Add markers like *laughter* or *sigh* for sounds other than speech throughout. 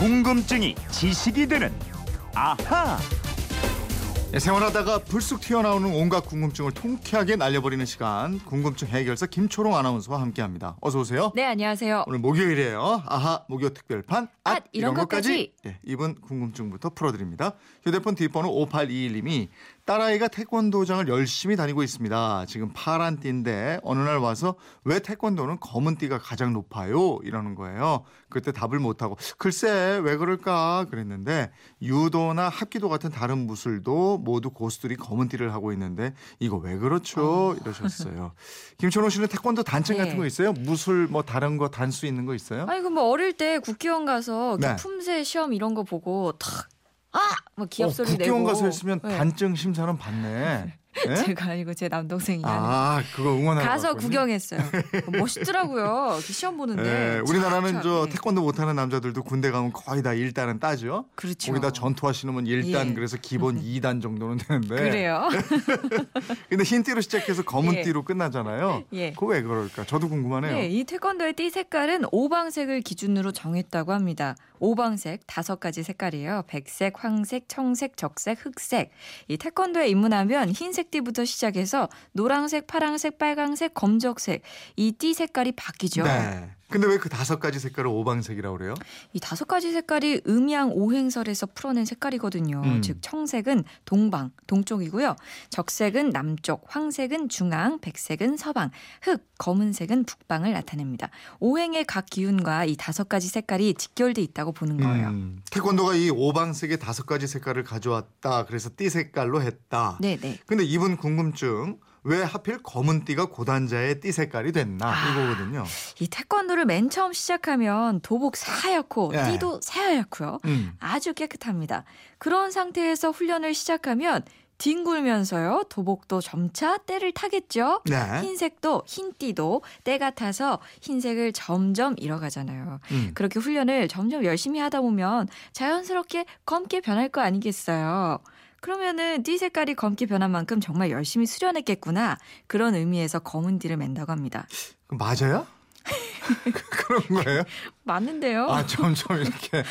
궁금증이 지식이 되는 아하. 예, 생활하다가 불쑥 튀어나오는 온갖 궁금증을 통쾌하게 날려버리는 시간 궁금증 해결사 김초롱 아나운서와 함께합니다. 어서 오세요. 네, 안녕하세요. 오늘 목요일이에요. 아하 목요 특별판 앗, 앗, 이런 것까지. 예, 이분 궁금증부터 풀어드립니다. 휴대폰 뒷번호 5821님이 딸아이가 태권도장을 열심히 다니고 있습니다. 지금 파란 띠인데 어느 날 와서 왜 태권도는 검은 띠가 가장 높아요? 이러는 거예요. 그때 답을 못하고 글쎄 왜 그럴까 그랬는데 유도나 합기도 같은 다른 무술도 모두 고수들이 검은 띠를 하고 있는데 이거 왜 그렇죠? 이러셨어요. 김천호 씨는 태권도 네. 같은 거 있어요? 무술 뭐 다른 거 단수 있는 거 있어요? 아니 그뭐 어릴 때 국기원 가서 네. 이렇게 품새 시험 이런 거 보고 탁 아! 뭐 기합 어, 소리 내고 국기원 가서 했으면 네. 단증 심사는 받네. 예? 제가 아니고 제 남동생이 아, 그거 응원하러 가서. 구경했어요. *laughs* 멋있더라고요. 시험 보는데. 예, 우리나라는 참, 저 네. 태권도 못하는 남자들도 군대 가면 거의 다 1단은 따죠. 그렇죠. 거기다 전투하시는 1단 예. 그래서 기본 2단 정도는 되는데. 그래요. *laughs* 근데 흰 띠로 시작해서 검은 예. 띠로 끝나잖아요. 예. 그거 왜 그럴까? 저도 궁금하네요. 네, 이 태권도의 띠 색깔은 오방색을 기준으로 정했다고 합니다. 오방색 다섯 가지 색깔이에요. 백색, 황색, 청색, 적색, 흑색. 이 태권도에 입문하면 흰색 띠부터 시작해서 노란색, 파란색, 빨강색, 검정색 이 띠 색깔이 바뀌죠. 네. 근데 왜 그 다섯 가지 색깔을 오방색이라고 그래요? 이 다섯 가지 색깔이 음양 오행설에서 풀어낸 색깔이거든요. 음. 즉 청색은 동방, 동쪽이고요. 적색은 남쪽, 황색은 중앙, 백색은 서방, 흑, 검은색은 북방을 나타냅니다. 오행의 각 기운과 이 다섯 가지 색깔이 직결돼 있다고 보는 거예요. 음, 태권도가 이 오방색의 다섯 가지 색깔을 가져왔다. 그래서 띠 색깔로 했다. 네, 네. 근데 이분 궁금증 왜 하필 검은 띠가 고단자의 띠 색깔이 됐나 아. 이거거든요. 이 태권도를 맨 처음 시작하면 도복 사얗고 예. 띠도 사얗고요. 음. 아주 깨끗합니다. 그런 상태에서 훈련을 시작하면 뒹굴면서요. 도복도 점차 때를 타겠죠. 네. 흰색도 흰띠도 때가 타서 흰색을 점점 잃어가잖아요. 음. 그렇게 훈련을 점점 열심히 하다 보면 자연스럽게 검게 변할 거 아니겠어요. 그러면은 띠 색깔이 검게 변한 만큼 정말 열심히 수련했겠구나. 그런 의미에서 검은 띠를 맨다고 합니다. 맞아요? *laughs* 그런 거예요? 맞는데요? 아 점점 이렇게 에?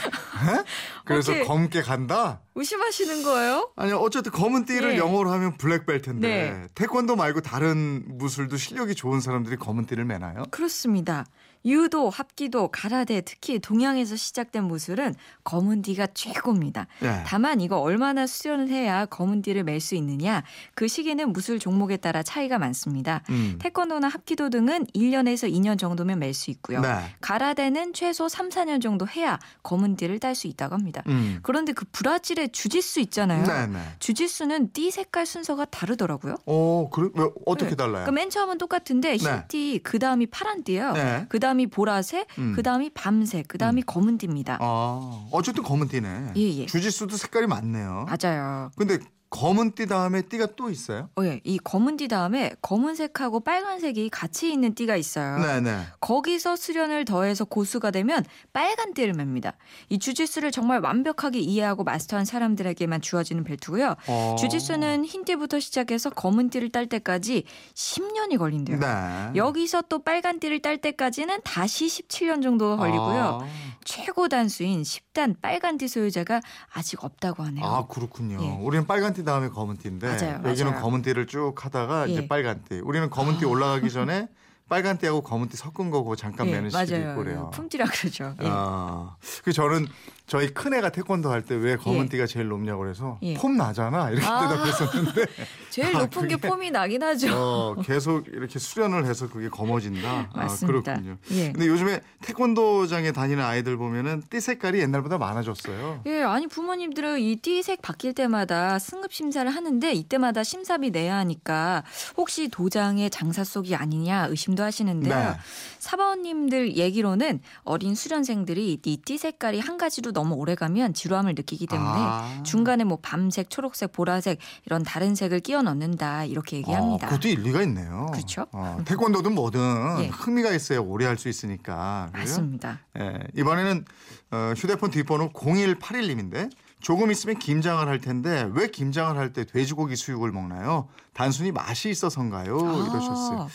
그래서 어떻게- 검게 간다? 의심하시는 거예요? 아니 어쨌든 검은 띠를 네. 영어로 하면 블랙벨트인데 네. 태권도 말고 다른 무술도 실력이 좋은 사람들이 검은 띠를 매나요? 그렇습니다. 유도, 합기도, 가라데, 특히 동양에서 시작된 무술은 검은 띠가 최고입니다. 예. 다만 이거 얼마나 수련을 해야 검은 띠를 맬 수 있느냐 그 시기는 무술 종목에 따라 차이가 많습니다. 음. 태권도나 합기도 등은 1년에서 2년 정도면 맬 수 있고요. 네. 가라데는 최소 3, 4년 정도 해야 검은 띠를 딸 수 있다고 합니다. 음. 그런데 그 브라질의 주짓수 있잖아요. 네네. 주짓수는 띠 색깔 순서가 다르더라고요. 어, 그래? 왜 어떻게 네. 달라요? 그러니까 맨 처음은 똑같은데 네. 흰띠, 그 다음이 파란 띠예요. 네. 그 다음이 보라색, 음. 그 다음이 밤색, 그 다음이 검은 띠입니다. 아, 어쨌든 검은 띠네. 예, 예. 주짓수도 색깔이 많네요. 맞아요. 근데 검은 띠 다음에 띠가 또 있어요? 어, 예. 이 검은 띠 다음에 검은색하고 빨간색이 같이 있는 띠가 있어요. 네네. 거기서 수련을 더해서 고수가 되면 빨간 띠를 맵니다. 이 주짓수를 정말 완벽하게 이해하고 마스터한 사람들에게만 주어지는 벨트고요. 어. 주짓수는 흰 띠부터 시작해서 검은 띠를 딸 때까지 10년이 걸린대요. 네. 여기서 또 빨간 띠를 딸 때까지는 다시 17년 정도가 걸리고요. 아, 최고 단수인 10단 빨간 띠 소유자가 아직 없다고 하네요. 아, 그렇군요. 예. 우리는 빨간 띠 다음에 검은 띠인데 맞아요, 여기는 맞아요. 검은 띠를 쭉 하다가 이제 예. 빨간 띠. 우리는 검은 띠 올라가기 전에 *laughs* 빨간 띠하고 검은 띠 섞은 거고 잠깐 예, 매는 시기도 맞아요. 있고 그래요. 품띠라 그러죠. 예. *laughs* 아, 그 저는 저희 큰 애가 태권도 할 때 왜 검은 예. 띠가 제일 높냐고 그래서 예. 폼 나잖아 이렇게 아. 대답했었는데 *laughs* 제일 아, 높은 게 폼이 나긴 하죠. 어, 계속 이렇게 수련을 해서 그게 검어진다. 맞습니다. 아, 그렇군요. 예. 근데 요즘에 태권도장에 다니는 아이들 보면은 띠 색깔이 옛날보다 많아졌어요. 예, 아니 부모님들은 이 띠 색 바뀔 때마다 승급 심사를 하는데 이때마다 심사비 내야 하니까 혹시 도장의 장사 속이 아니냐 의심도 하시는데요. 네. 사바원님들 얘기로는 어린 수련생들이 이띠 색깔이 한 가지로 너무 오래가면 지루함을 느끼기 때문에 아. 중간에 뭐 밤색, 초록색, 보라색 이런 다른 색을 끼워 넣는다 이렇게 얘기합니다. 아, 그것도 일리가 있네요. 그렇죠. 어, 태권도든 뭐든 예. 흥미가 있어야 오래 할 수 있으니까. 그죠? 맞습니다. 예, 이번에는 어, 휴대폰 뒷번호 0181님인데 조금 있으면 김장을 할 텐데 왜 김장을 할 때 돼지고기 수육을 먹나요? 단순히 맛이 있어서인가요? 이러셨어요.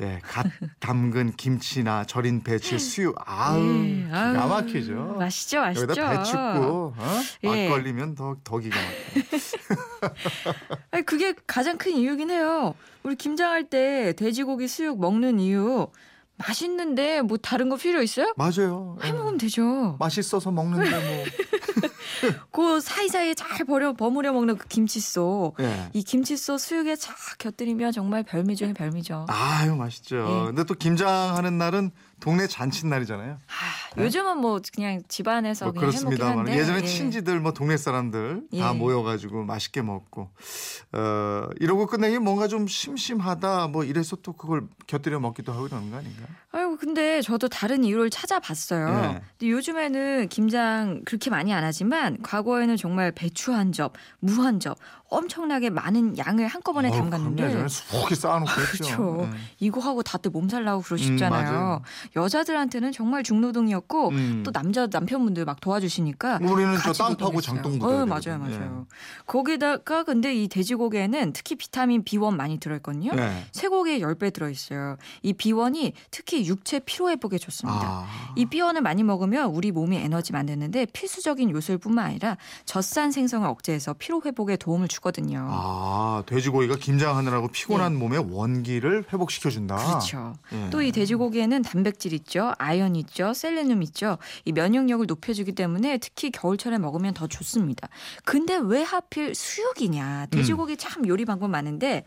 예, 갓 담근 김치나 절인 배추 수육. 아우, 예, 기가 막히죠. 맛있죠, 맛있죠. 여기다 배추 고 어? 예. 막걸리면 더, 더 기가 막혀. *laughs* 아니, 그게 가장 큰 이유긴 해요. 우리 김장할 때 돼지고기 수육 먹는 이유 맛있는데 뭐 다른 거 필요 있어요? 맞아요. 예. 해 먹으면 되죠. 맛있어서 먹는데 뭐. *laughs* 그 사이사이에 잘 버려 버무려 먹는 그 김치소. 예. 이 김치소 수육에 쫙 곁들이면 정말 별미 중에 별미죠. 아유 맛있죠. 예. 근데 또 김장하는 날은 동네 잔칫날이잖아요. 아, 요즘은 뭐 그냥 집안에서 뭐 그냥 해먹긴 그렇습니다만 한데 예전에 예. 친지들 뭐 동네 사람들 다 예. 모여가지고 맛있게 먹고 어 이러고 끝내기 뭔가 좀 심심하다 뭐 이래서 또 그걸 곁들여 먹기도 하고 이러는 거 아닌가? 아유 근데 저도 다른 이유를 찾아봤어요. 네. 근데 요즘에는 김장 그렇게 많이 안 하지만 과거에는 정말 배추 한 접, 무 한 접 엄청나게 많은 양을 한꺼번에 어우, 담갔는데 수북히 쌓아놓고 했죠. 그렇죠. 예. 이거 하고 다들 몸살 나고 음, 그러시잖아요. 맞아요. 여자들한테는 정말 중노동이었고 음. 또 남자 남편분들 막 도와주시니까 우리는 저 땅 파고. 장동 어, 묻어야 맞아요, 되거든요. 예. 맞아요. 거기다가 근데 이 돼지고기에는 특히 비타민 B1 많이 들어있거든요. 네. 쇠고기에 10배 들어있어요. 이 B1이 특히 육체 피로 회복에 좋습니다. 아. 이 B1을 많이 먹으면 우리 몸이 에너지 만드는데 필수적인 요소일 뿐만 아니라 젖산 생성을 억제해서 피로 회복에 도움을 주 거든요. 아, 돼지고기가 김장하느라고 피곤한 몸에 원기를 회복시켜준다. 예. 그렇죠. 예. 또이 돼지고기에는 단백질 있죠, 아연 있죠, 셀레늄 있죠. 이 면역력을 높여주기 때문에 특히 겨울철에 먹으면 더 좋습니다. 근데 왜 하필 수육이냐? 돼지고기 참 요리 방법 많은데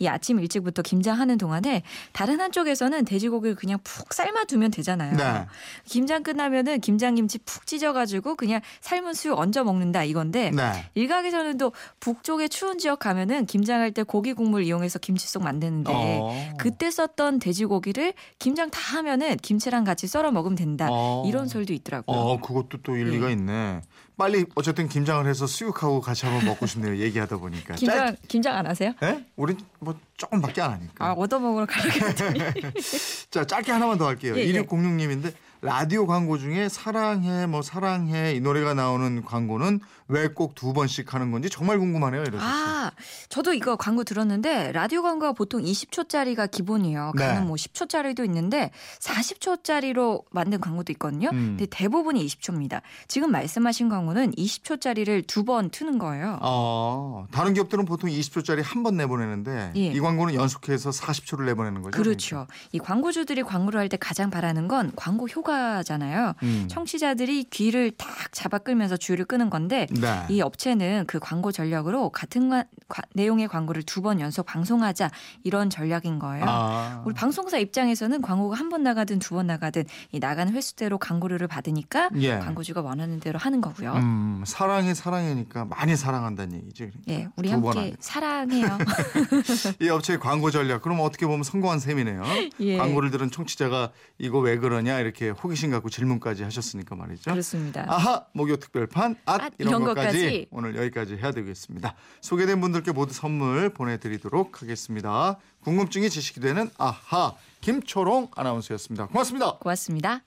이 아침 일찍부터 김장하는 동안에 다른 한쪽에서는 돼지고기를 그냥 푹 삶아두면 되잖아요. 네. 김장 끝나면은 김장김치 푹 찢어가지고 그냥 삶은 수육 얹어 먹는다 이건데 네. 일각에서는 또 북쪽 의 추운 지역 가면은 김장할 때 고기 국물 이용해서 김치속 만드는데 어. 그때 썼던 돼지고기를 김장 다 하면은 김치랑 같이 썰어 먹으면 된다. 어. 이런 설도 있더라고요. 어, 그것도 또 일리가 예. 있네. 빨리 어쨌든 김장을 해서 수육하고 같이 한번 먹고 싶네요. 얘기하다 보니까. 김장 김장 안 하세요? 예? 우린 뭐 조금밖에 안 하니까. 아 얻어 먹으러 가야겠더니. *laughs* 자, 짧게 하나만 더 할게요. 예, 예. 2606 님인데 라디오 광고 중에 사랑해 뭐 사랑해 이 노래가 나오는 광고는 왜 꼭 두 번씩 하는 건지 정말 궁금하네요. 이러셨어요. 아, 저도 이거 광고 들었는데 라디오 광고가 보통 20초짜리가 기본이에요. 네. 가는 뭐 10초짜리도 있는데 40초짜리로 만든 광고도 있거든요. 음. 근데 대부분이 20초입니다. 지금 말씀하신 광고는 20초짜리를 두 번 트는 거예요. 어, 다른 기업들은 보통 20초짜리 한 번 내보내는데 예. 이 광고는 연속해서 40초를 내보내는 거죠. 그렇죠. 이 광고주들이 광고를 할 때 가장 바라는 건 광고 효과 잖아요. 그러니까. 음. 청취자들이 귀를 딱 잡아 끌면서 줄을 끄는 건데 네. 이 업체는 그 광고 전략으로 같은 과- 과- 내용의 광고를 두 번 연속 방송하자 이런 전략인 거예요. 아. 우리 방송사 입장에서는 광고가 한 번 나가든 두 번 나가든 이 나가는 횟수대로 광고료를 받으니까 예. 광고주가 원하는 대로 하는 거고요. 음, 사랑이 사랑이니까 많이 사랑한다는 얘기죠. 그러니까. 예, 우리 함께. 사랑해요. *laughs* 이 업체의 광고 전략. 그럼 어떻게 보면 성공한 셈이네요. *laughs* 예. 광고를 들은 청취자가 이거 왜 그러냐 이렇게 호기심 갖고 질문까지 하셨으니까 말이죠. 그렇습니다. 아하 목요 특별판 앗 앗, 이런, 이런 것까지, 것까지. 오늘 여기까지 해야 되겠습니다. 소개된 분들께 모두 선물 보내드리도록 하겠습니다. 궁금증이 지식이 되는 아하 김초롱 아나운서였습니다. 고맙습니다. 고맙습니다.